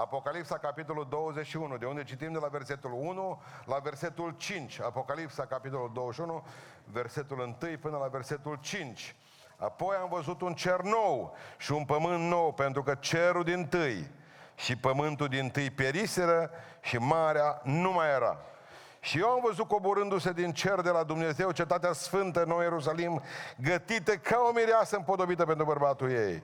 Apocalipsa, capitolul 21, de unde citim de la versetul 1 la versetul 5. Apocalipsa, capitolul 21, versetul 1 până la versetul 5. Apoi am văzut un cer nou și un pământ nou, pentru că cerul din tâi și pământul din tâi periseră și marea nu mai era. Și eu am văzut coborându-se din cer de la Dumnezeu cetatea sfântă, Noi Ierusalim, gătită ca o mireasă împodobită pentru bărbatul ei.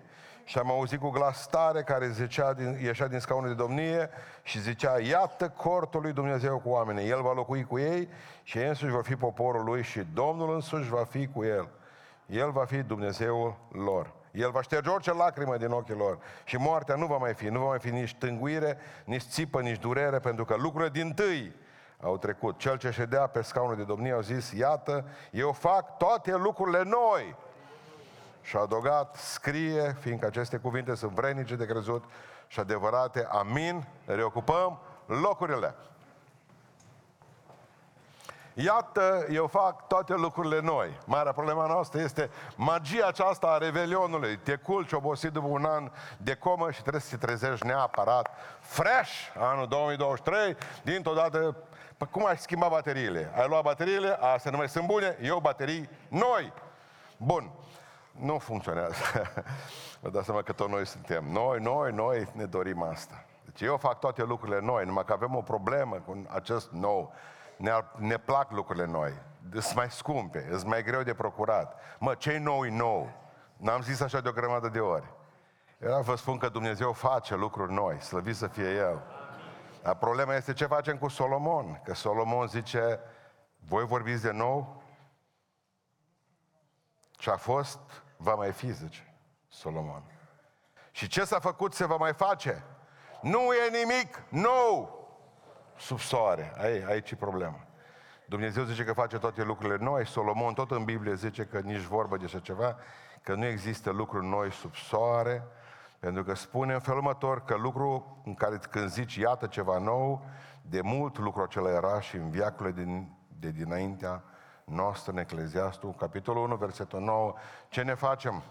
Și am auzit cu glas tare care zicea din, ieșea din scaunul de domnie și zicea, iată cortul lui Dumnezeu cu oameni, El va locui cu ei și ei însuși vor fi poporul lui și Domnul însuși va fi cu el. El va fi Dumnezeul lor. El va șterge orice lacrimă din ochii lor. Și moartea nu va mai fi. Nu va mai fi nici tânguire, nici țipă, nici durere, pentru că lucrurile din tâi au trecut. Cel ce ședea pe scaunul de domnie au zis, iată, eu fac toate lucrurile noi. Și a adăugat, scrie, fiindcă aceste cuvinte sunt vrenice de crezut și adevărate, amin, reocupăm locurile. Iată, eu fac toate lucrurile noi. Marea problema noastră este magia aceasta a revelionului. Te culci obosit după un an de comă și trebuie să te trezești neapărat fresh anul 2023, dintr-o dată Păi cum ai schimba bateriile? Ai luat bateriile, astea nu mai sunt bune, eu baterii noi. Bun. Nu funcționează. Vă dați seama că tot noi suntem. Noi, noi, noi ne dorim asta. Deci eu fac toate lucrurile noi, numai că avem o problemă cu acest nou. Ne, ne plac lucrurile noi. Sunt mai scumpe, sunt mai greu de procurat. Mă, ce nou e nou? N-am zis așa de o grămadă de ori. Eu vă spun că Dumnezeu face lucruri noi, slăvit să fie El. Dar problema este ce facem cu Solomon. Că Solomon zice, voi vorbiți de nou? Ce a fost, va mai fi, zice Solomon. Și ce s-a făcut se va mai face. Nu e nimic nou sub soare. Aici, aici e problema. Dumnezeu zice că face toate lucrurile noi, Solomon tot în Biblie zice că nici vorbă de așa ceva, că nu există lucruri noi sub soare, pentru că spune în felul următor că lucru în care când zici iată ceva nou, de mult lucru acela era și în viacurile din, de dinaintea noastră în Ecleziastul, capitolul 1, versetul 9, ce ne facem?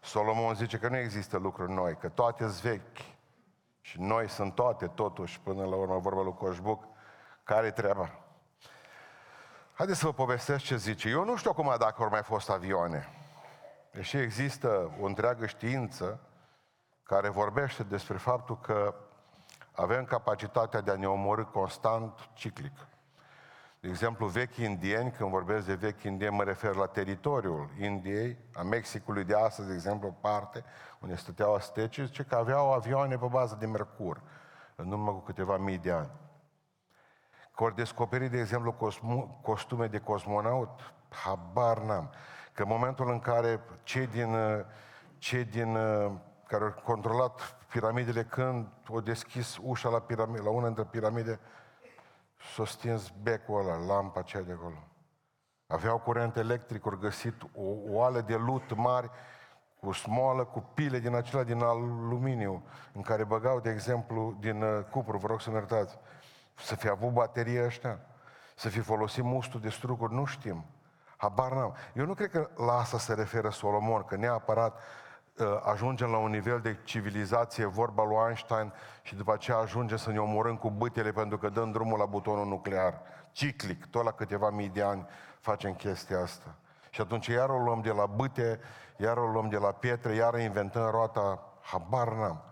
Solomon zice că nu există lucruri noi, că toate sunt vechi. Și noi sunt toate, totuși, până la urmă, vorba lui Coșbuc, care treaba? Haideți să vă povestesc ce zice. Eu nu știu acum dacă au mai fost avioane. Deși există o întreagă știință care vorbește despre faptul că avem capacitatea de a ne omorâ constant, ciclic. De exemplu, vechi indieni, când vorbesc de vechi indieni, mă refer la teritoriul Indiei, a Mexicului de astăzi, de exemplu, parte, unde stăteau astecii, zice că aveau avioane pe bază de mercur, în urmă cu câteva mii de ani. Că ori descoperit, de exemplu, costume de cosmonaut, habar n-am. Că în momentul în care cei din, cei din care au controlat piramidele când au deschis ușa la, piramide, la una dintre piramide, s-a stins becul ăla, lampa aceea de acolo. Aveau curent electric, au găsit o oală de lut mari cu smoală, cu pile din acelea din aluminiu, în care băgau, de exemplu, din uh, cupru, vă rog să-mi iertați, să fi avut baterie ăștia, să fi folosit mustul de struguri, nu știm. Habar n-am. Eu nu cred că la asta se referă Solomon, că neapărat Uh, ajungem la un nivel de civilizație, vorba lui Einstein, și după aceea ajungem să ne omorâm cu bâtele pentru că dăm drumul la butonul nuclear. Ciclic, tot la câteva mii de ani facem chestia asta. Și atunci iar o luăm de la bâte, iar o luăm de la pietre, iar inventăm roata, habar n-am.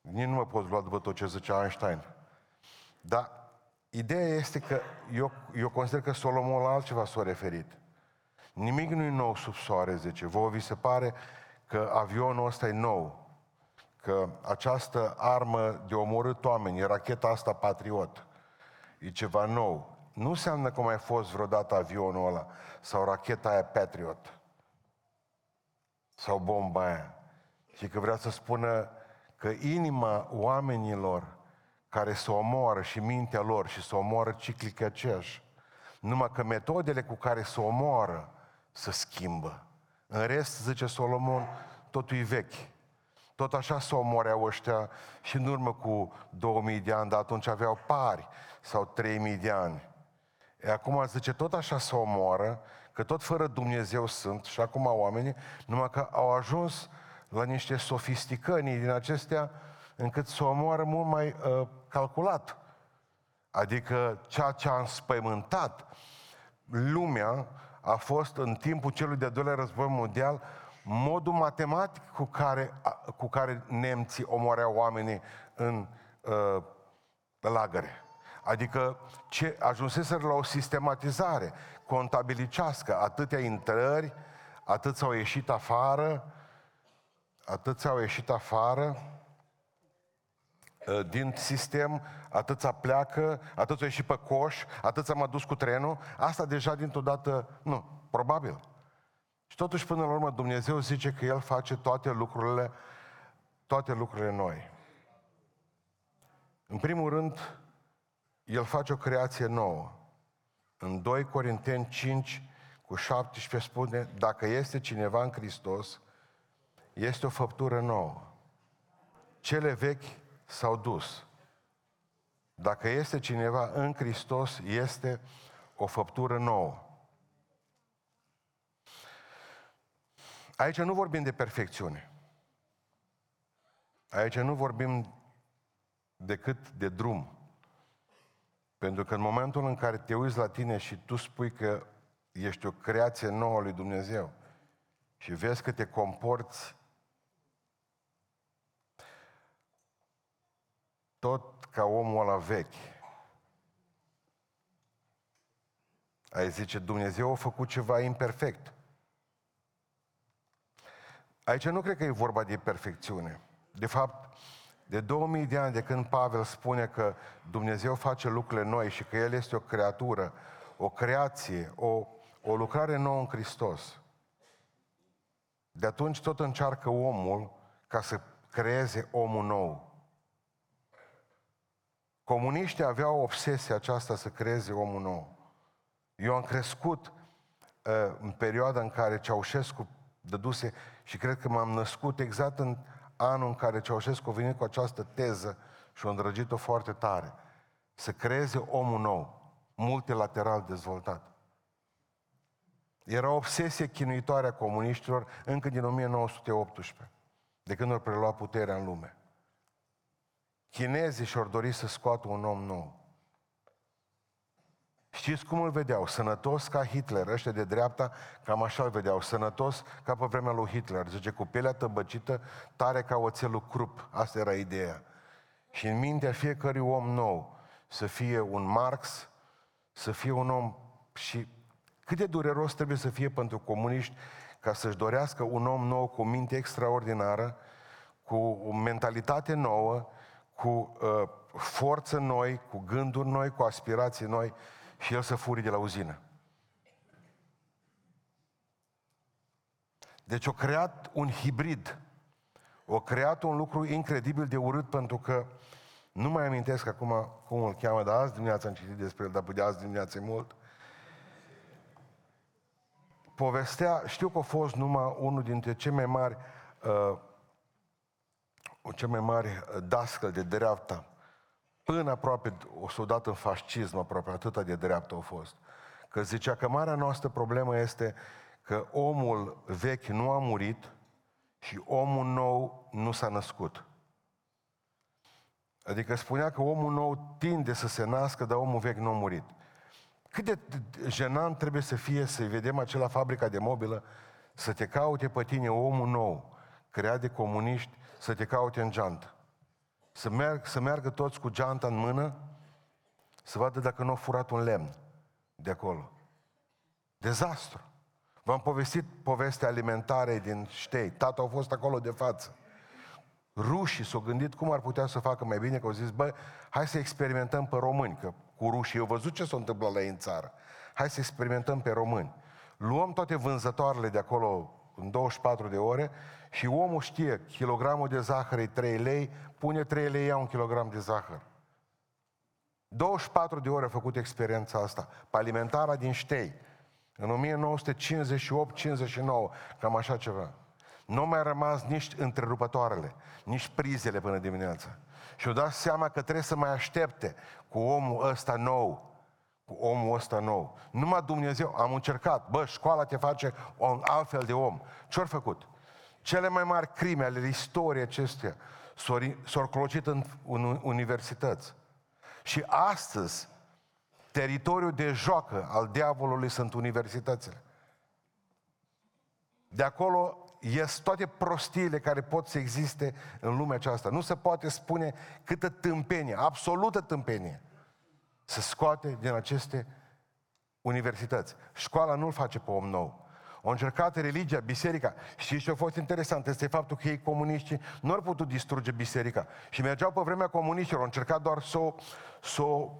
Nici nu mă pot lua după tot ce zice Einstein. Dar ideea este că eu, eu consider că Solomon la altceva s-a referit. Nimic nu e nou sub soare, zice. Vă vi se pare că avionul ăsta e nou, că această armă de omorât oameni, racheta asta Patriot, e ceva nou. Nu înseamnă că mai fost vreodată avionul ăla sau racheta aia Patriot sau bomba aia. Și că vrea să spună că inima oamenilor care se omoară și mintea lor și se omoară ciclic aceeași, numai că metodele cu care se omoară se schimbă. În rest, zice Solomon, totul e vechi. Tot așa se omoreau ăștia și în urmă cu 2000 de ani, dar atunci aveau pari sau 3000 de ani. E acum zice, tot așa se omoară, că tot fără Dumnezeu sunt și acum oamenii, numai că au ajuns la niște sofisticăni din acestea încât să o omoară mult mai uh, calculat. Adică ceea ce a înspăimântat lumea a fost în timpul celui de-al doilea război mondial modul matematic cu care, cu care nemții omoreau oamenii în uh, lagăre. Adică ce, ajunseseră la o sistematizare contabilicească, atâtea intrări, atât s-au ieșit afară, atât s-au ieșit afară uh, din sistem, atâția pleacă, atâția ieșit pe coș, atâția m-a dus cu trenul, asta deja dintr-o dată, nu, probabil. Și totuși, până la urmă, Dumnezeu zice că El face toate lucrurile, toate lucrurile noi. În primul rând, El face o creație nouă. În 2 Corinteni 5 cu 17 spune, dacă este cineva în Hristos, este o făptură nouă. Cele vechi s-au dus. Dacă este cineva în Hristos, este o făptură nouă. Aici nu vorbim de perfecțiune. Aici nu vorbim decât de drum. Pentru că în momentul în care te uiți la tine și tu spui că ești o creație nouă lui Dumnezeu și vezi că te comporți tot ca omul ăla vechi, ai zice, Dumnezeu a făcut ceva imperfect. Aici nu cred că e vorba de perfecțiune. De fapt, de 2000 de ani de când Pavel spune că Dumnezeu face lucrurile noi și că El este o creatură, o creație, o, o lucrare nouă în Hristos, de atunci tot încearcă omul ca să creeze omul nou. Comuniștii aveau obsesia aceasta să creeze omul nou. Eu am crescut uh, în perioada în care Ceaușescu dăduse și cred că m-am născut exact în anul în care Ceaușescu a venit cu această teză și a îndrăgit-o foarte tare. Să creeze omul nou, multilateral dezvoltat. Era o obsesie chinuitoare a comuniștilor încă din 1918, de când au preluat puterea în lume. Chinezii și-au dorit să scoată un om nou. Știți cum îl vedeau? Sănătos ca Hitler. Ăștia de dreapta cam așa îl vedeau. Sănătos ca pe vremea lui Hitler. Zice, cu pielea tăbăcită, tare ca oțelul crup. Asta era ideea. Și în mintea fiecărui om nou să fie un Marx, să fie un om și cât de dureros trebuie să fie pentru comuniști ca să-și dorească un om nou cu minte extraordinară, cu o mentalitate nouă, cu uh, forță noi, cu gânduri noi, cu aspirații noi, și el să furi de la uzină. Deci o creat un hibrid. O creat un lucru incredibil de urât pentru că nu mai amintesc acum cum îl cheamă, dar azi dimineața am citit despre el, dar de azi dimineața e mult. Povestea, știu că a fost numai unul dintre cei mai mari uh, cei mai mari uh, dascăl de dreapta până aproape, o să dat în fascism aproape, atâta de dreaptă au fost. Că zicea că marea noastră problemă este că omul vechi nu a murit și omul nou nu s-a născut. Adică spunea că omul nou tinde să se nască, dar omul vechi nu a murit. Cât de jenant trebuie să fie să vedem acela fabrica de mobilă, să te caute pe tine omul nou, creat de comuniști, să te caute în geantă. Să, merg, să meargă toți cu geanta în mână, să vadă dacă nu au furat un lemn de acolo. Dezastru. V-am povestit povestea alimentare din Ștei. Tata a fost acolo de față. Rușii s-au gândit cum ar putea să facă mai bine, că au zis, bă, hai să experimentăm pe români, că cu rușii, eu văzut ce s-a întâmplat la ei în țară. Hai să experimentăm pe români. Luăm toate vânzătoarele de acolo în 24 de ore și omul știe, kilogramul de zahăr e 3 lei, pune 3 lei, ia un kilogram de zahăr. 24 de ore a făcut experiența asta. Pe alimentarea din Ștei. În 1958-59, cam așa ceva. Nu mai rămas nici întrerupătoarele, nici prizele până dimineața. Și au dat seama că trebuie să mai aștepte cu omul ăsta nou, cu omul ăsta nou. Numai Dumnezeu, am încercat, bă, școala te face un alt fel de om. Ce-au făcut? Cele mai mari crime ale istoriei acestea s-au clocit în universități. Și astăzi, teritoriul de joacă al diavolului sunt universitățile. De acolo ies toate prostiile care pot să existe în lumea aceasta. Nu se poate spune câtă tâmpenie, absolută tâmpenie, să scoate din aceste universități. Școala nu-l face pe om nou. Au încercat religia, biserica. Și ce a fost interesant este faptul că ei comuniștii nu au putut distruge biserica. Și mergeau pe vremea comuniștilor, au încercat doar să o, să o,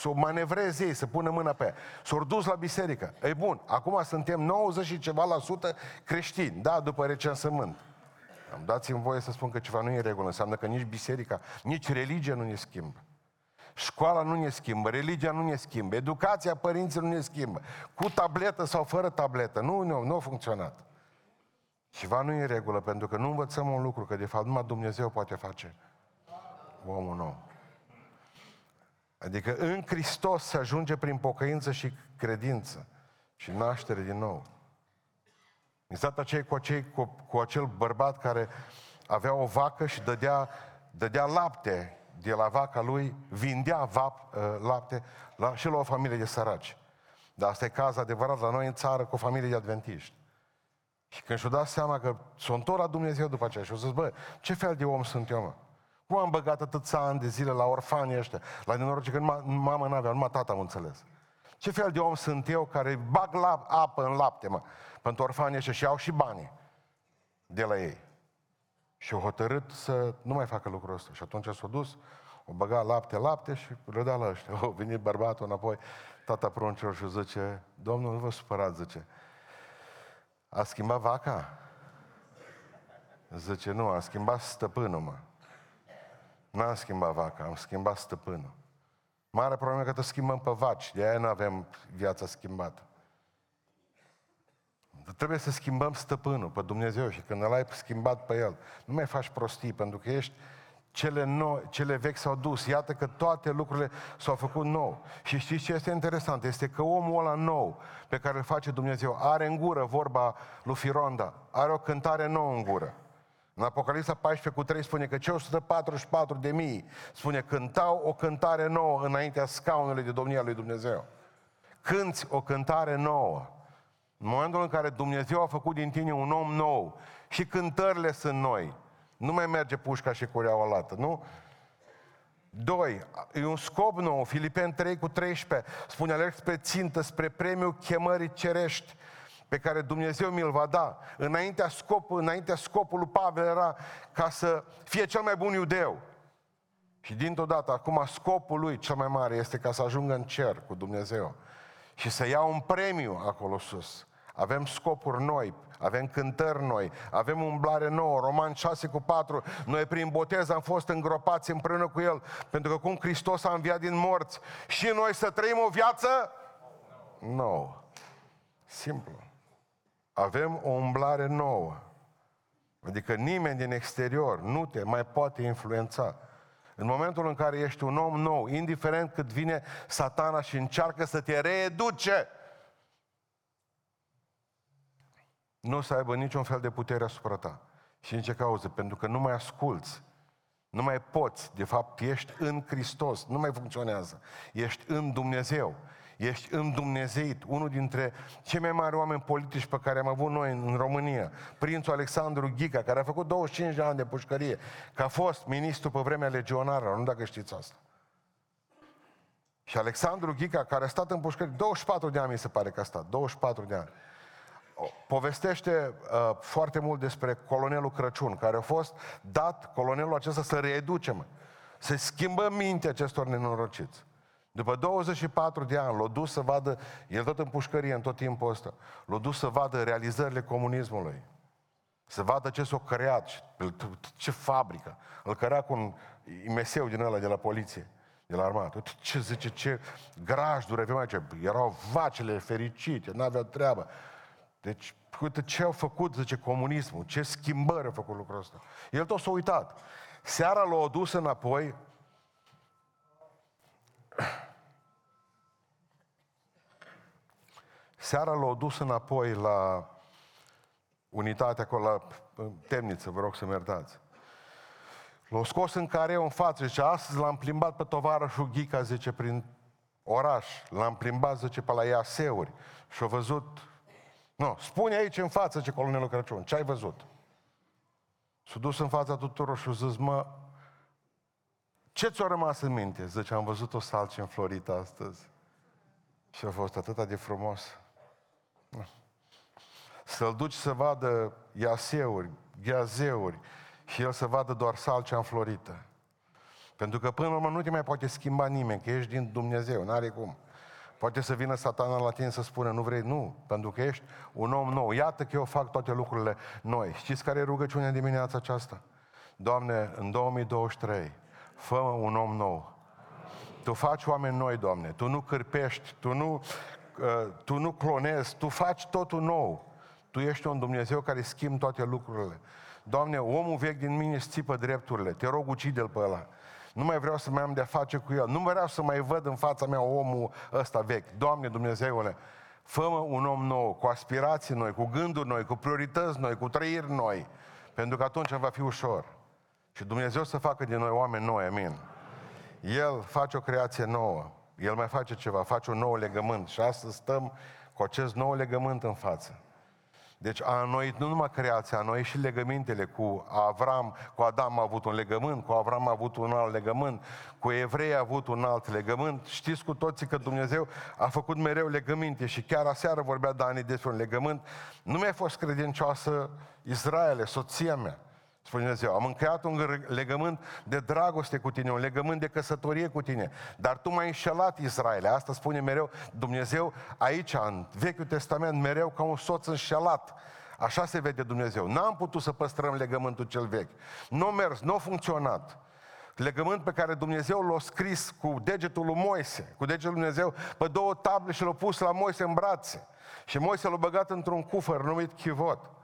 să o manevreze ei, să pună mâna pe ea. S-au dus la biserică. E bun, acum suntem 90 și ceva la sută creștini, da, după recensământ. Am dați-mi voie să spun că ceva nu e în regulă. Înseamnă că nici biserica, nici religia nu ne schimbă. Școala nu ne schimbă, religia nu ne schimbă, educația părinților nu ne schimbă. Cu tabletă sau fără tabletă. Nu, nu, nu a funcționat. Ceva nu e în regulă, pentru că nu învățăm un lucru, că de fapt numai Dumnezeu poate face omul nou. Adică în Hristos se ajunge prin pocăință și credință și naștere din nou. Exact acei cu, acei, cu, cu acel bărbat care avea o vacă și dădea, dădea lapte de la vaca lui, vindea vap, uh, lapte la, și la o familie de săraci. Dar asta e caz adevărat la noi în țară cu o familie de adventiști. Și când și-o dat seama că sunt la Dumnezeu după aceea și o zis, bă, ce fel de om sunt eu, mă? Cum am băgat atâția ani de zile la orfanii ăștia, la dinoroce că numai, mama n-avea, numai tata am înțeles. Ce fel de om sunt eu care bag la, apă în lapte, mă, pentru orfanii ăștia și au și banii de la ei. Și au hotărât să nu mai facă lucrul ăsta. Și atunci s-a dus, o băga lapte, lapte și le da la ăștia. O venit bărbatul înapoi, tata pruncilor și zice, Domnul, nu vă supărați, zice, a schimbat vaca? Zice, nu, a schimbat stăpânul, mă. N-am schimbat vaca, am schimbat stăpânul. Mare problemă că te schimbăm pe vaci, de aia nu avem viața schimbată. Trebuie să schimbăm stăpânul pe Dumnezeu și când îl ai schimbat pe El, nu mai faci prostii, pentru că ești cele, nou, cele vechi s-au dus. Iată că toate lucrurile s-au făcut nou. Și știți ce este interesant? Este că omul ăla nou pe care îl face Dumnezeu are în gură vorba lui Fironda. Are o cântare nouă în gură. În Apocalipsa 14 cu 3 spune că cei 144 de mii spune cântau o cântare nouă înaintea scaunului de domnia lui Dumnezeu. Cânți o cântare nouă. În momentul în care Dumnezeu a făcut din tine un om nou și cântările sunt noi, nu mai merge pușca și cureaua lată, nu? Doi, e un scop nou, Filipen 3 cu 13, spune alerg spre țintă, spre premiul chemării cerești pe care Dumnezeu mi-l va da. Înaintea, scop, înaintea scopului Pavel era ca să fie cel mai bun iudeu. Și dintr-o dată, acum scopul lui cel mai mare este ca să ajungă în cer cu Dumnezeu și să ia un premiu acolo sus. Avem scopuri noi, avem cântări noi, avem umblare nouă, Roman 6 cu 4, noi prin botez am fost îngropați împreună cu El, pentru că cum Hristos a înviat din morți și noi să trăim o viață nouă. Simplu. Avem o umblare nouă. Adică nimeni din exterior nu te mai poate influența. În momentul în care ești un om nou, indiferent cât vine satana și încearcă să te reeduce, nu o să aibă niciun fel de putere asupra ta. Și în ce cauză? Pentru că nu mai asculți. Nu mai poți. De fapt, ești în Hristos. Nu mai funcționează. Ești în Dumnezeu. Ești îndumnezeit, unul dintre cei mai mari oameni politici pe care am avut noi în România, prințul Alexandru Ghica, care a făcut 25 de ani de pușcărie, că a fost ministru pe vremea legionară, nu dacă știți asta. Și Alexandru Ghica, care a stat în pușcărie, 24 de ani mi se pare că a stat, 24 de ani. Povestește uh, foarte mult despre colonelul Crăciun, care a fost dat colonelul acesta să reeducem, să schimbă mintea acestor nenorociți. După 24 de ani, l-a dus să vadă, el tot în pușcărie în tot timpul ăsta, l-a dus să vadă realizările comunismului. Să vadă ce s-a creat, ce fabrică. Îl cărea cu un imeseu din ăla de la poliție, de la armată. Ce zice, ce grajduri avem aici. Erau vacile fericite, n-aveau treabă. Deci, uite ce au făcut, zice, comunismul, ce schimbări a făcut lucrul ăsta. El tot s-a uitat. Seara l-a dus înapoi, Seara l-au dus înapoi la unitatea acolo, la temniță, vă rog să-mi iertați. L-a scos în careu în față, zice, astăzi l-am plimbat pe tovarășul Ghica, zice, prin oraș. L-am plimbat, zice, pe la Iaseuri. Și a văzut... Nu, spune aici în față, ce colonelul Crăciun, ce ai văzut? S-a dus în fața tuturor și a zis, mă, ce ți-a rămas în minte? Zice, am văzut o salce înflorită astăzi. Și a fost atât de frumos. Să-l duci să vadă iaseuri, gheazeuri și el să vadă doar salcea înflorită. Pentru că până la urmă nu te mai poate schimba nimeni, că ești din Dumnezeu, n-are cum. Poate să vină satana la tine să spună, nu vrei, nu, pentru că ești un om nou. Iată că eu fac toate lucrurile noi. Știți care e rugăciunea dimineața aceasta? Doamne, în 2023, fă un om nou. Tu faci oameni noi, Doamne. Tu nu cârpești, tu nu, uh, tu nu clonezi, tu faci totul nou. Tu ești un Dumnezeu care schimb toate lucrurile. Doamne, omul vechi din mine îți țipă drepturile. Te rog, ucide-l pe ăla. Nu mai vreau să mai am de-a face cu el. Nu mai vreau să mai văd în fața mea omul ăsta vechi. Doamne Dumnezeule, fă un om nou, cu aspirații noi, cu gânduri noi, cu priorități noi, cu trăiri noi. Pentru că atunci va fi ușor. Și Dumnezeu să facă din noi oameni noi, amin. El face o creație nouă. El mai face ceva, face un nou legământ. Și astăzi stăm cu acest nou legământ în față. Deci a înnoit nu numai creația, a înnoit și legămintele cu Avram, cu Adam a avut un legământ, cu Avram a avut un alt legământ, cu evrei a avut un alt legământ. Știți cu toții că Dumnezeu a făcut mereu legăminte și chiar aseară vorbea Dani despre un legământ. Nu mi-a fost credincioasă Israele, soția mea. Spune Dumnezeu, am încheiat un legământ de dragoste cu tine, un legământ de căsătorie cu tine. Dar tu m-ai înșelat, Israel. Asta spune mereu Dumnezeu aici, în Vechiul Testament, mereu ca un soț înșelat. Așa se vede Dumnezeu. N-am putut să păstrăm legământul cel vechi. Nu a mers, nu a funcționat. Legământ pe care Dumnezeu l-a scris cu degetul lui Moise, cu degetul lui Dumnezeu, pe două table și l-a pus la Moise în brațe. Și Moise l-a băgat într-un cufăr numit chivot.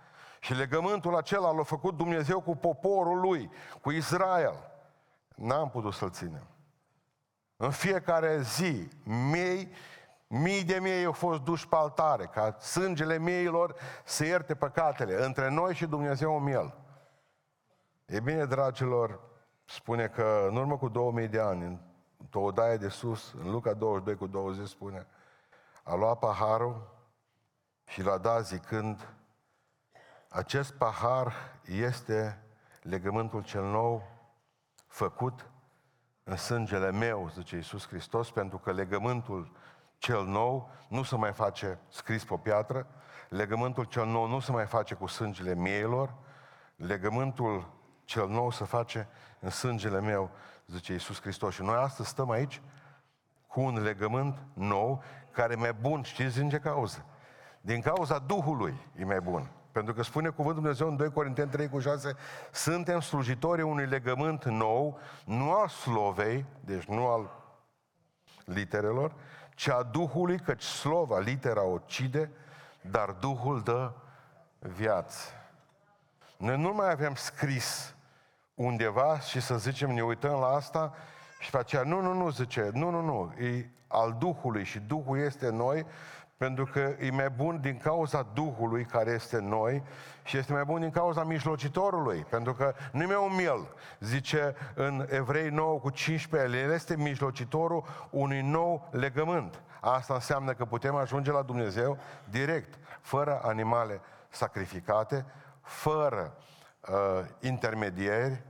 Și legământul acela l-a făcut Dumnezeu cu poporul lui, cu Israel. N-am putut să-l ținem. În fiecare zi, mii, mii de mii au fost duși pe altare, ca sângele miilor să ierte păcatele între noi și Dumnezeu miel. E bine, dragilor, spune că în urmă cu 2000 de ani, în o odaie de sus, în Luca 22 cu 20 spune, a luat paharul și l-a dat zicând, acest pahar este legământul cel nou făcut în sângele meu, zice Iisus Hristos, pentru că legământul cel nou nu se mai face scris pe piatră, legământul cel nou nu se mai face cu sângele mieilor, legământul cel nou se face în sângele meu, zice Iisus Hristos. Și noi astăzi stăm aici cu un legământ nou, care e mai bun, știți din ce cauză? Din cauza Duhului e mai bun. Pentru că spune cuvântul Dumnezeu în 2 Corinteni 3 cu 6, suntem slujitorii unui legământ nou, nu al slovei, deci nu al literelor, ci a Duhului, căci slova, litera o cide, dar Duhul dă viață. Noi nu mai avem scris undeva și să zicem, ne uităm la asta și pe aceea, nu, nu, nu, zice, nu, nu, nu, e al Duhului și Duhul este noi pentru că e mai bun din cauza Duhului care este în noi și este mai bun din cauza mijlocitorului, pentru că nu e mai un miel. Zice în Evrei 9 cu 15, el este mijlocitorul unui nou legământ. Asta înseamnă că putem ajunge la Dumnezeu direct, fără animale sacrificate, fără uh, intermediari,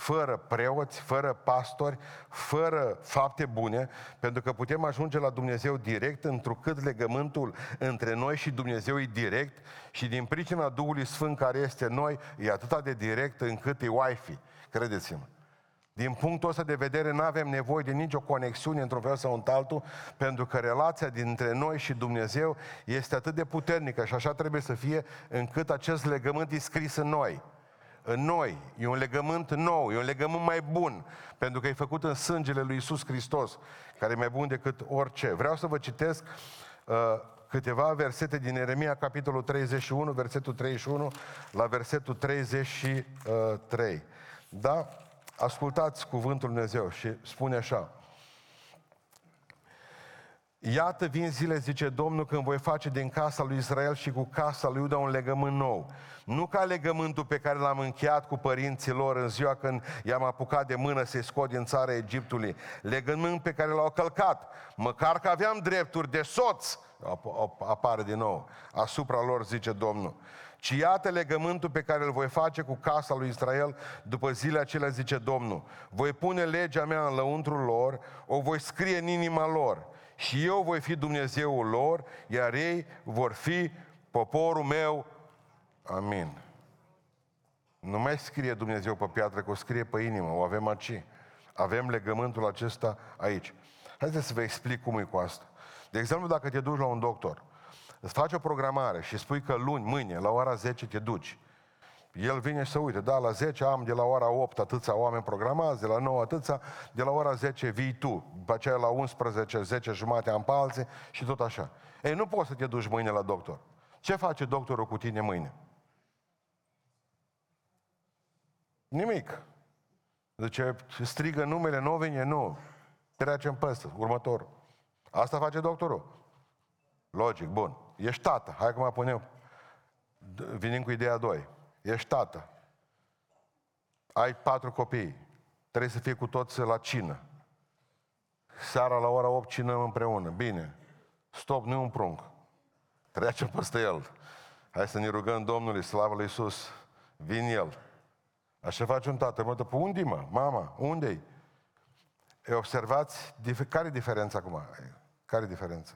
fără preoți, fără pastori, fără fapte bune, pentru că putem ajunge la Dumnezeu direct, întrucât legământul între noi și Dumnezeu e direct și din pricina Duhului Sfânt care este în noi, e atât de direct încât e Wi-Fi, credeți-mă. Din punctul ăsta de vedere, nu avem nevoie de nicio conexiune într-un fel sau într-altul, pentru că relația dintre noi și Dumnezeu este atât de puternică și așa trebuie să fie, încât acest legământ e scris în noi în noi, e un legământ nou, e un legământ mai bun, pentru că e făcut în sângele lui Isus Hristos, care e mai bun decât orice. Vreau să vă citesc uh, câteva versete din Eremia, capitolul 31, versetul 31 la versetul 33. Da? Ascultați cuvântul Dumnezeu și spune așa. Iată vin zile, zice Domnul, când voi face din casa lui Israel și cu casa lui Iuda un legământ nou. Nu ca legământul pe care l-am încheiat cu părinții lor în ziua când i-am apucat de mână să-i scot din țara Egiptului. Legământ pe care l-au călcat. Măcar că aveam drepturi de soț, apare din nou, asupra lor, zice Domnul. Ci iată legământul pe care îl voi face cu casa lui Israel după zilele acelea, zice Domnul. Voi pune legea mea în lăuntrul lor, o voi scrie în inima lor și eu voi fi Dumnezeul lor, iar ei vor fi poporul meu. Amin. Nu mai scrie Dumnezeu pe piatră, că o scrie pe inimă, o avem aici. Avem legământul acesta aici. Haideți să vă explic cum e cu asta. De exemplu, dacă te duci la un doctor, îți faci o programare și spui că luni, mâine, la ora 10 te duci. El vine și să uite, da, la 10 am de la ora 8 atâția oameni programați, de la 9 atâția, de la ora 10 vii tu, după aceea la 11, 10 jumate am pe alții și tot așa. Ei, nu poți să te duci mâine la doctor. Ce face doctorul cu tine mâine? Nimic. Zice, strigă numele, nu vine, nu. Trecem peste, următorul. Asta face doctorul. Logic, bun. Ești tată. Hai că mă punem. Vinim cu ideea 2. Ești tată. Ai patru copii. Trebuie să fii cu toți la cină. Seara la ora 8 cinăm împreună. Bine. Stop, nu un prunc. Trece peste el. Hai să ne rugăm Domnului, slavă lui Iisus. Vin el. Așa face un tată. Mă, pe unde mă? Mama, unde-i? E observați, care e diferența acum? Care e diferența?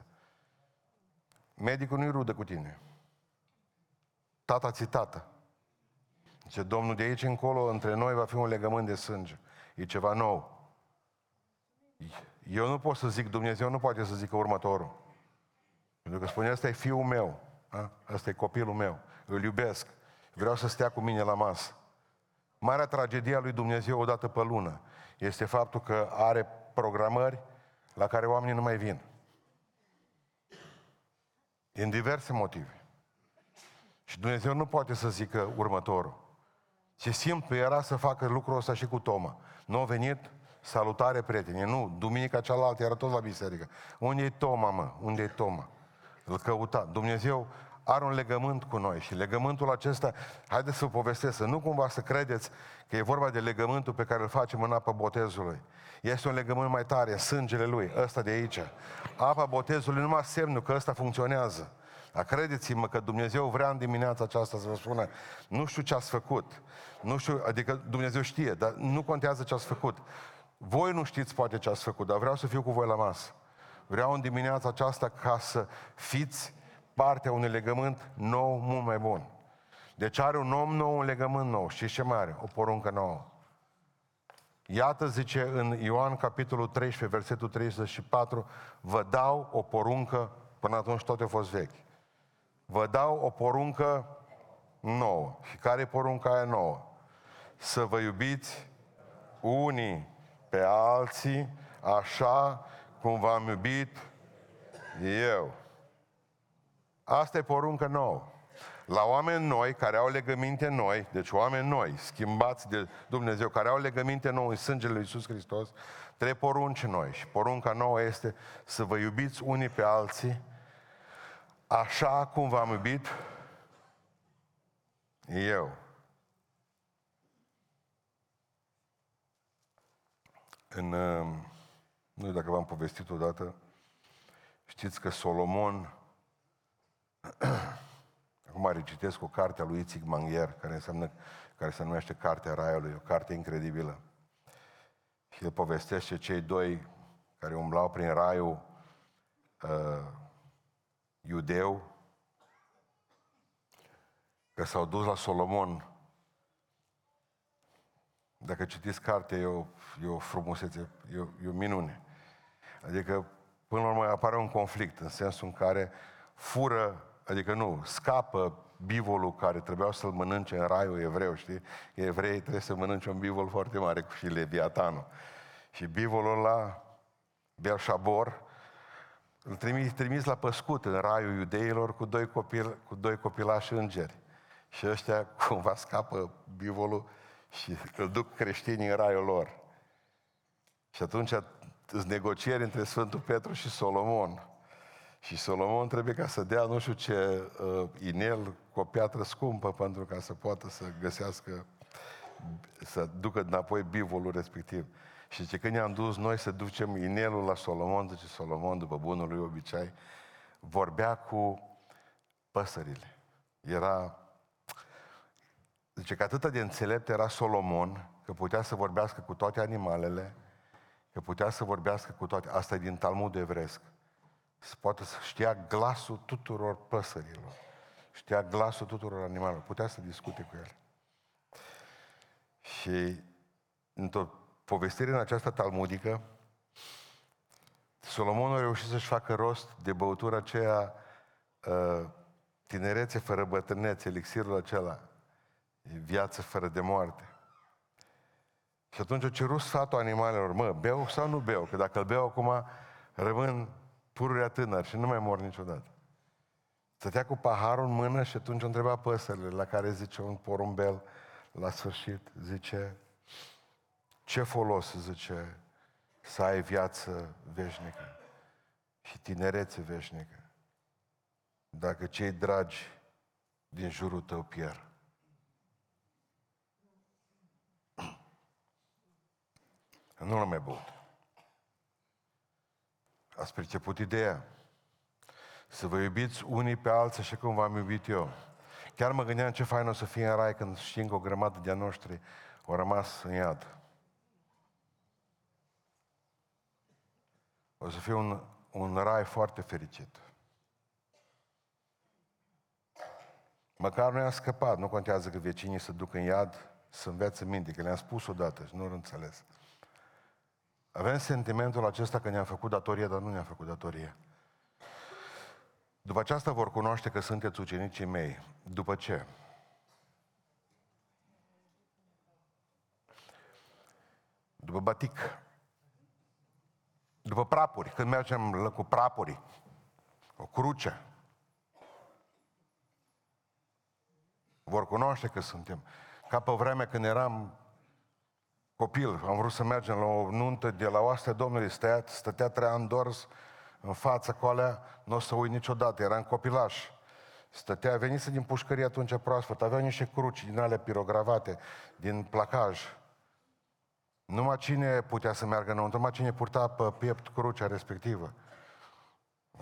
Medicul nu-i rudă cu tine. Tata ți tată. Zice, Domnul, de aici încolo, între noi va fi un legământ de sânge. E ceva nou. Eu nu pot să zic, Dumnezeu nu poate să zică următorul. Pentru că spune, ăsta e fiul meu, a? ăsta e copilul meu, îl iubesc, vreau să stea cu mine la masă. Marea tragedie a lui Dumnezeu odată pe lună este faptul că are programări la care oamenii nu mai vin. Din diverse motive. Și Dumnezeu nu poate să zică următorul. Ce simplu era să facă lucrul ăsta și cu Toma. Nu a venit, salutare prieteni. Nu, duminica cealaltă era tot la biserică. Unde e Toma, mă? Unde e Toma? Îl căuta. Dumnezeu are un legământ cu noi și legământul acesta, haideți să povestesc, să nu cumva să credeți că e vorba de legământul pe care îl facem în apa botezului. Este un legământ mai tare, sângele lui, ăsta de aici. Apa botezului numai semnul că ăsta funcționează. Dar credeți-mă că Dumnezeu vrea în dimineața aceasta să vă spună, nu știu ce ați făcut, nu știu, adică Dumnezeu știe, dar nu contează ce ați făcut. Voi nu știți poate ce ați făcut, dar vreau să fiu cu voi la masă. Vreau în dimineața aceasta ca să fiți partea unui legământ nou, mult mai bun. Deci are un om nou, un legământ nou. Și ce mai are? O poruncă nouă. Iată, zice în Ioan, capitolul 13, versetul 34, vă dau o poruncă, până atunci toate au fost vechi. Vă dau o poruncă nouă. Și care e porunca aia nouă? Să vă iubiți unii pe alții așa cum v-am iubit eu. Asta e poruncă nouă. La oameni noi, care au legăminte noi, deci oameni noi, schimbați de Dumnezeu, care au legăminte noi în sângele lui Iisus Hristos, trei porunci noi. Și porunca nouă este să vă iubiți unii pe alții așa cum v-am iubit eu. În, uh, nu știu dacă v-am povestit odată, știți că Solomon Acum recitesc o carte a lui Itzig Mangher, care, înseamnă, care se numește Cartea Raiului, o carte incredibilă. Și el povestește cei doi care umblau prin raiul uh, iudeu, că s-au dus la Solomon. Dacă citiți cartea, e o, e o frumusețe, e o, e o minune. Adică, până la urmă, apare un conflict, în sensul în care fură Adică nu, scapă bivolul care trebuiau să-l mănânce în raiul evreu, știi? Evrei trebuie să mănânce un bivol foarte mare cu și leviatanul. Și bivolul ăla, Belșabor, îl trimis, trimis la păscut în raiul iudeilor cu doi, copil, cu doi copilași îngeri. Și ăștia cumva scapă bivolul și îl duc creștinii în raiul lor. Și atunci sunt negocieri între Sfântul Petru și Solomon. Și Solomon trebuie ca să dea nu știu ce uh, inel cu o piatră scumpă pentru ca să poată să găsească, să ducă înapoi bivolul respectiv. Și zice, când ne-am dus noi să ducem inelul la Solomon, zice Solomon, după bunul lui obicei, vorbea cu păsările. Era, zice că atât de înțelept era Solomon, că putea să vorbească cu toate animalele, că putea să vorbească cu toate, asta e din Talmud evresc, să poată să știa glasul tuturor păsărilor, știa glasul tuturor animalelor, putea să discute cu ele. Și într-o povestire în această talmudică, Solomon a reușit să-și facă rost de băutura aceea uh, tinerețe fără bătrânețe, elixirul acela, viață fără de moarte. Și atunci a cerut sfatul animalelor, mă, beau sau nu beau? Că dacă îl beau acum, rămân pururea tânăr și nu mai mor niciodată. Stătea cu paharul în mână și atunci o întreba păsările, la care zice un porumbel la sfârșit, zice, ce folos, zice, să ai viață veșnică și tinerețe veșnică, dacă cei dragi din jurul tău pierd. Nu l-am mai băut. Ați perceput ideea? Să vă iubiți unii pe alții așa cum v-am iubit eu. Chiar mă gândeam ce fain o să fie în rai când știm că o grămadă de-a noștri au rămas în iad. O să fie un, un rai foarte fericit. Măcar noi am scăpat, nu contează că vecinii se duc în iad să învețe minte, că le-am spus odată și nu l înțeles. Avem sentimentul acesta că ne-am făcut datorie, dar nu ne-am făcut datorie. După aceasta vor cunoaște că sunteți ucenicii mei. După ce? După batic. După prapuri. Când mergem cu prapuri. O cruce. Vor cunoaște că suntem. Ca pe vremea când eram copil, am vrut să mergem la o nuntă de la oastea Domnului, stătea, stătea trei ani dors în fața cu alea, nu o să uit niciodată, era în copilaș. Stătea, venise din pușcărie atunci proaspăt, avea niște cruci din alea pirogravate, din placaj. Numai cine putea să meargă înăuntru, numai cine purta pe piept crucea respectivă.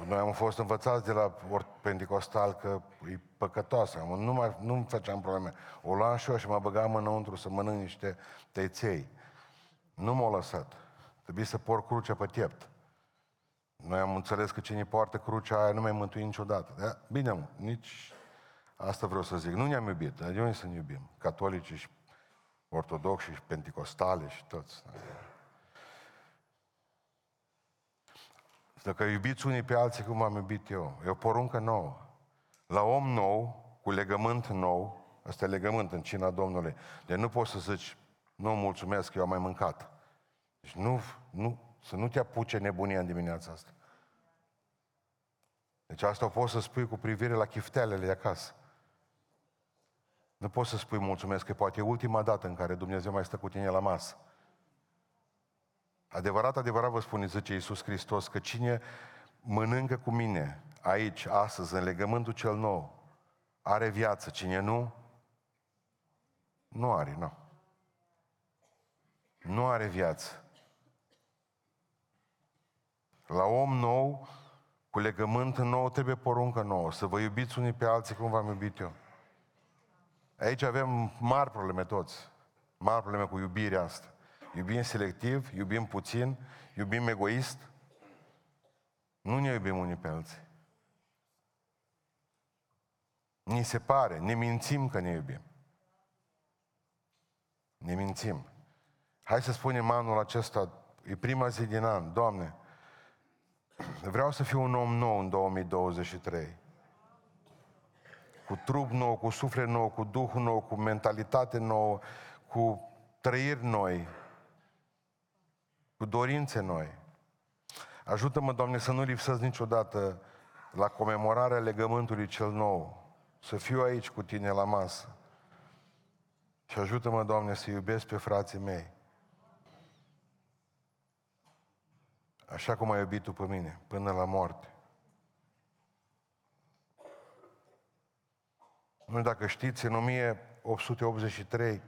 Noi am fost învățați de la ori pentecostal că e păcătoasă. Nu, mai, nu făceam probleme. O luam și eu și mă băgam înăuntru să mănânc niște tăiței. Nu m-au lăsat. Trebuie să por crucea pe piept. Noi am înțeles că cine poartă crucea aia nu mai mântuie niciodată. Da? Bine, mă, nici asta vreau să zic. Nu ne-am iubit, dar de unde să ne iubim? Catolici și ortodoxi și pentecostale și toți. Dacă iubiți unii pe alții cum am iubit eu, e o poruncă nouă. La om nou, cu legământ nou, ăsta e legământ în cina Domnului, de nu poți să zici, nu mulțumesc, eu am mai mâncat. Deci nu, nu, să nu te apuce nebunia în dimineața asta. Deci asta o poți să spui cu privire la chiftelele de acasă. Nu poți să spui mulțumesc, că poate e ultima dată în care Dumnezeu mai stă cu tine la masă. Adevărat, adevărat vă spune, zice Iisus Hristos, că cine mănâncă cu mine aici, astăzi, în legământul cel nou, are viață. Cine nu, nu are, nu. Nu are viață. La om nou, cu legământ nou, trebuie poruncă nouă. Să vă iubiți unii pe alții cum v-am iubit eu. Aici avem mari probleme toți. Mari probleme cu iubirea asta. Iubim selectiv, iubim puțin, iubim egoist. Nu ne iubim unii pe alții. Ni se pare, ne mințim că ne iubim. Ne mințim. Hai să spunem anul acesta, e prima zi din an, Doamne, vreau să fiu un om nou în 2023. Cu trup nou, cu suflet nou, cu duh nou, cu mentalitate nouă, cu trăiri noi, cu dorințe noi. Ajută-mă, Doamne, să nu lipsesc niciodată la comemorarea legământului cel nou, să fiu aici cu Tine la masă. Și ajută-mă, Doamne, să iubesc pe frații mei. Așa cum ai iubit Tu pe mine, până la moarte. Nu știu dacă știți, în 1883,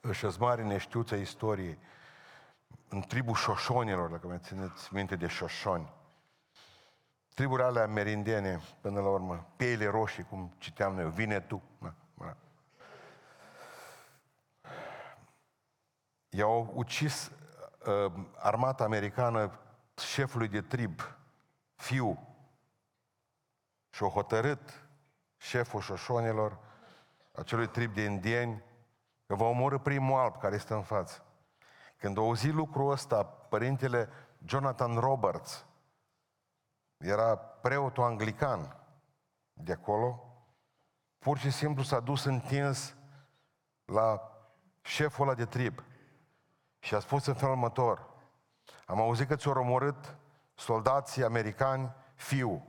își mare neștiuță istoriei, în tribul șoșonilor, dacă mai țineți minte de șoșoni, triburile alea merindene, până la urmă, piele roșii, cum citeam noi, vine tu. Na, na. I-au ucis uh, armata americană șefului de trib, fiu, și au hotărât șeful șoșonilor, acelui trib de indieni, că va omorâ primul alb care este în față. Când a auzit lucrul ăsta, părintele Jonathan Roberts, era preotul anglican de acolo, pur și simplu s-a dus întins la șeful ăla de trib și a spus în felul următor, am auzit că ți-au omorât soldații americani fiu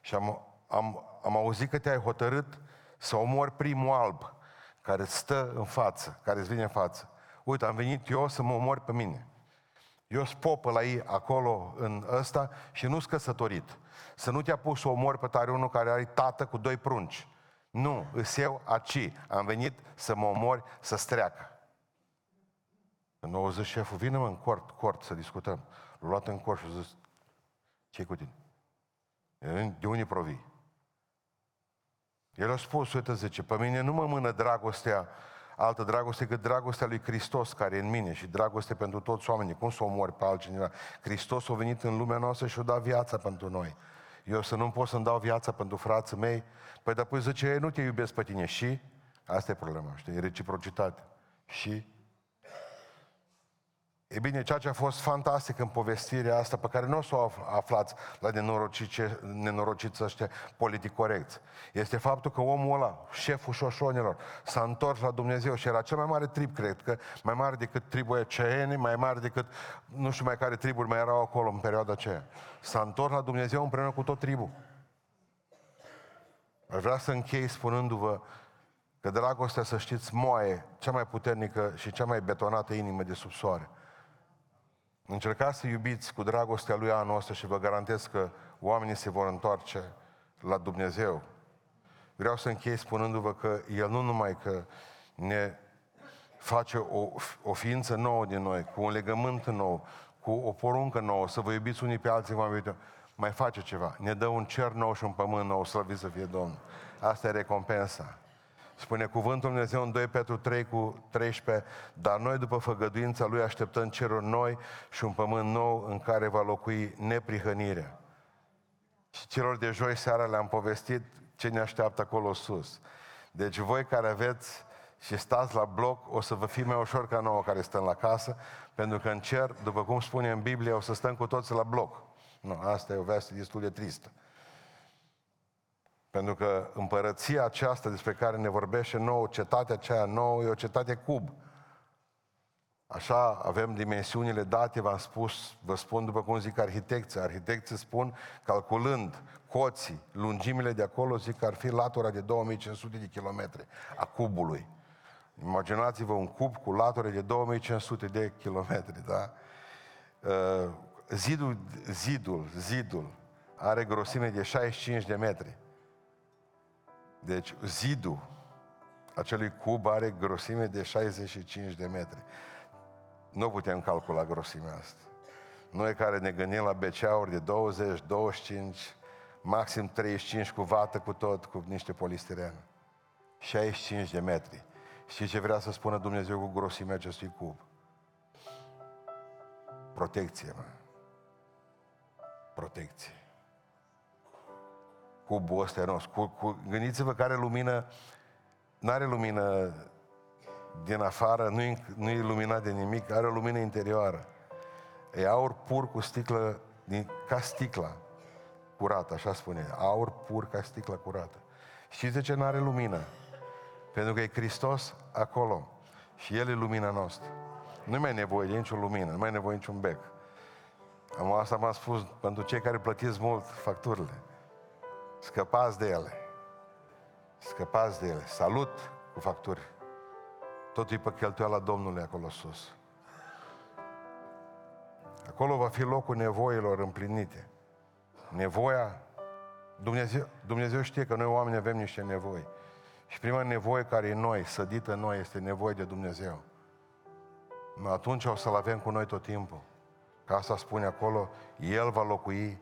și am, am, am auzit că te-ai hotărât să omori primul alb care stă în față, care îți vine în față. Uite, am venit eu să mă omor pe mine. Eu spopă la ei acolo în ăsta și nu-s căsătorit. Să nu te-a pus să omori pe tare unul care are tată cu doi prunci. Nu, îs eu aci. Am venit să mă omori, să streacă. În 90 șeful, vine mă în cort, cort să discutăm. L-a luat în cort și a zis, ce cu tine? De unde provii? El a spus, uite, zice, pe mine nu mă mână dragostea, altă dragoste decât dragostea lui Hristos care e în mine și dragoste pentru toți oamenii. Cum să omori pe altcineva? Hristos a venit în lumea noastră și a dat viața pentru noi. Eu să nu pot să-mi dau viața pentru frații mei? Păi apoi zice, ei nu te iubesc pe tine. Și? Asta e problema, știi? E reciprocitate. Și? E bine, ceea ce a fost fantastic în povestirea asta, pe care nu o să o aflați la nenorociți ăștia politic corecți, este faptul că omul ăla, șeful șoșonilor, s-a întors la Dumnezeu și era cel mai mare trib, cred că, mai mare decât tribul Eceeni, mai mare decât, nu știu mai care triburi mai erau acolo în perioada aceea. S-a întors la Dumnezeu împreună cu tot tribul. Aș vrea să închei spunându-vă că dragostea, să știți, moaie cea mai puternică și cea mai betonată inimă de sub soare. Încercați să iubiți cu dragostea Lui anul ăsta și vă garantez că oamenii se vor întoarce la Dumnezeu. Vreau să închei spunându-vă că El nu numai că ne face o, o ființă nouă din noi, cu un legământ nou, cu o poruncă nouă, să vă iubiți unii pe alții, mai, mai face ceva. Ne dă un cer nou și un pământ nou, slăvit să fie Domnul. Asta e recompensa. Spune cuvântul Dumnezeu în 2 Petru 3 cu 13, dar noi după făgăduința Lui așteptăm ceruri noi și un pământ nou în care va locui neprihănirea. Și celor de joi seara le-am povestit ce ne așteaptă acolo sus. Deci voi care aveți și stați la bloc, o să vă fie mai ușor ca nouă care stăm la casă, pentru că în cer, după cum spune în Biblie, o să stăm cu toți la bloc. Nu, asta e o veste destul de tristă. Pentru că împărăția aceasta despre care ne vorbește nouă, cetatea aceea nouă, e o cetate cub. Așa avem dimensiunile date, v-am spus, vă spun după cum zic arhitecții. Arhitecții spun, calculând coții, lungimile de acolo, zic că ar fi latura de 2500 de kilometri a cubului. Imaginați-vă un cub cu lature de 2500 de kilometri, da? Uh, zidul, zidul, zidul are grosime de 65 de metri. Deci zidul acelui cub are grosime de 65 de metri. Nu putem calcula grosimea asta. Noi care ne gândim la beceauri de 20, 25, maxim 35 cu vată, cu tot, cu niște polistiren. 65 de metri. Și ce vrea să spună Dumnezeu cu grosimea acestui cub? Protecție, mă. Protecție cubul ăsta enorm. Cu, cu, gândiți-vă care lumină, nu are lumină din afară, nu e, nu e luminat de nimic, are o lumină interioară. E aur pur cu sticlă, din, ca sticla curată, așa spune. Aur pur ca sticla curată. Știți de ce nu are lumină? Pentru că e Hristos acolo. Și El e lumina noastră. Nu mai e nevoie de nicio lumină, nu mai e nevoie de niciun bec. Am asta m-am spus pentru cei care plătiți mult facturile. Scăpați de ele. Scăpați de ele. Salut cu facturi. Totul e pe cheltuiala Domnului acolo sus. Acolo va fi locul nevoilor împlinite. Nevoia Dumnezeu, Dumnezeu știe că noi oameni avem niște nevoi. Și prima nevoie care e în noi, sădită în noi, este nevoie de Dumnezeu. Atunci o să-L avem cu noi tot timpul. Ca asta spune acolo, El va locui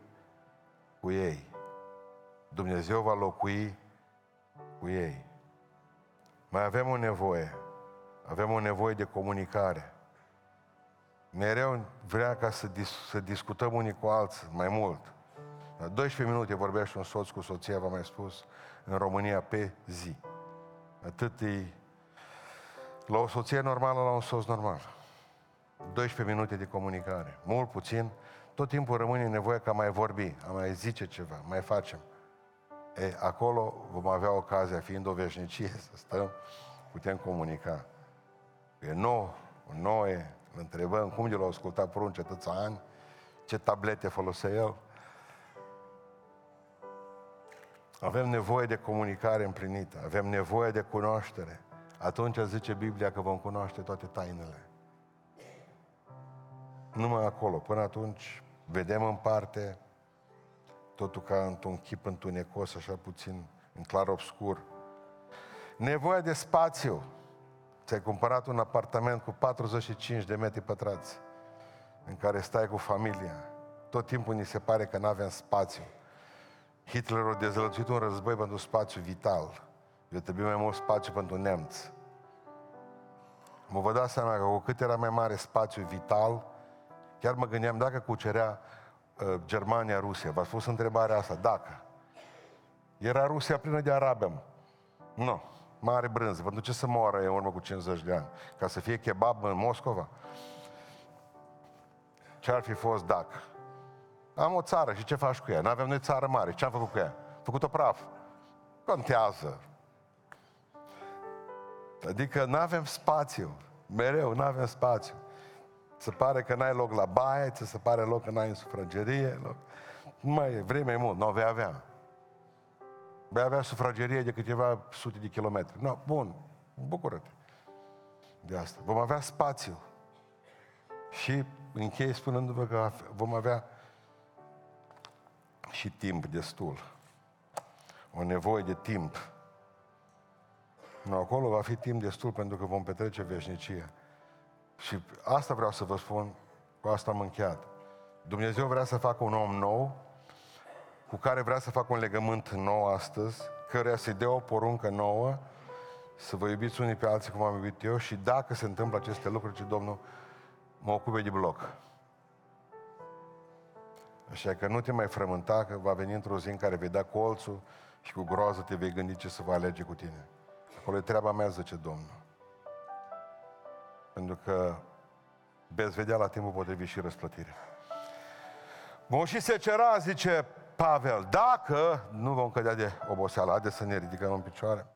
cu ei. Dumnezeu va locui cu ei. Mai avem o nevoie. Avem o nevoie de comunicare. Mereu vrea ca să, dis- să discutăm unii cu alții mai mult. La 12 minute vorbește un soț cu soția, v-am mai spus, în România pe zi. Atât e la o soție normală, la un soț normal. 12 minute de comunicare. Mult, puțin, tot timpul rămâne nevoie ca mai vorbi, a mai zice ceva, mai facem. E, acolo vom avea ocazia, fiind o veșnicie, să stăm, putem comunica. E nou, nouă, îl întrebăm cum de l-a ascultat prunce atâția ani, ce tablete folosea el. Avem nevoie de comunicare împlinită, avem nevoie de cunoaștere. Atunci zice Biblia că vom cunoaște toate tainele. Numai acolo. Până atunci vedem în parte totul ca într-un chip întunecos, așa puțin, în clar obscur. Nevoia de spațiu. Ți-ai cumpărat un apartament cu 45 de metri pătrați în care stai cu familia. Tot timpul ni se pare că nu avem spațiu. Hitler a dezlățuit un război pentru spațiu vital. Eu trebuie mai mult spațiu pentru nemți. Mă vă dați seama că cu cât era mai mare spațiu vital, chiar mă gândeam dacă cucerea uh, Germania Rusia. V-ați spus întrebarea asta, dacă. Era Rusia plină de arabe. Nu, mare brânză. Pentru ce să moară în urmă cu 50 de ani? Ca să fie kebab în Moscova? Ce ar fi fost dacă? Am o țară și ce faci cu ea? Nu avem noi țară mare. Ce am făcut cu ea? Făcut-o praf. Contează. Adică nu avem spațiu. Mereu nu avem spațiu. Se pare că n-ai loc la baie, ți se pare loc că n-ai în sufragerie. Loc. Nu mai e, vrei mai mult, nu vei avea. Vei avea sufragerie de câteva sute de kilometri. No, bun, bucură-te de asta. Vom avea spațiu. Și închei spunându-vă că vom avea și timp destul. O nevoie de timp. Nu, acolo va fi timp destul pentru că vom petrece veșnicia. Și asta vreau să vă spun, cu asta am încheiat. Dumnezeu vrea să facă un om nou, cu care vrea să facă un legământ nou astăzi, căreia să-i dea o poruncă nouă, să vă iubiți unii pe alții cum am iubit eu și dacă se întâmplă aceste lucruri, ce Domnul mă ocupe de bloc. Așa că nu te mai frământa că va veni într-o zi în care vei da colțul și cu groază te vei gândi ce să va alege cu tine. Acolo e treaba mea, zice Domnul. Pentru că veți vedea la timpul potrivit și răsplătire. Vom și se cera, zice Pavel, dacă nu vom cădea de oboseală, haideți să ne ridicăm în picioare.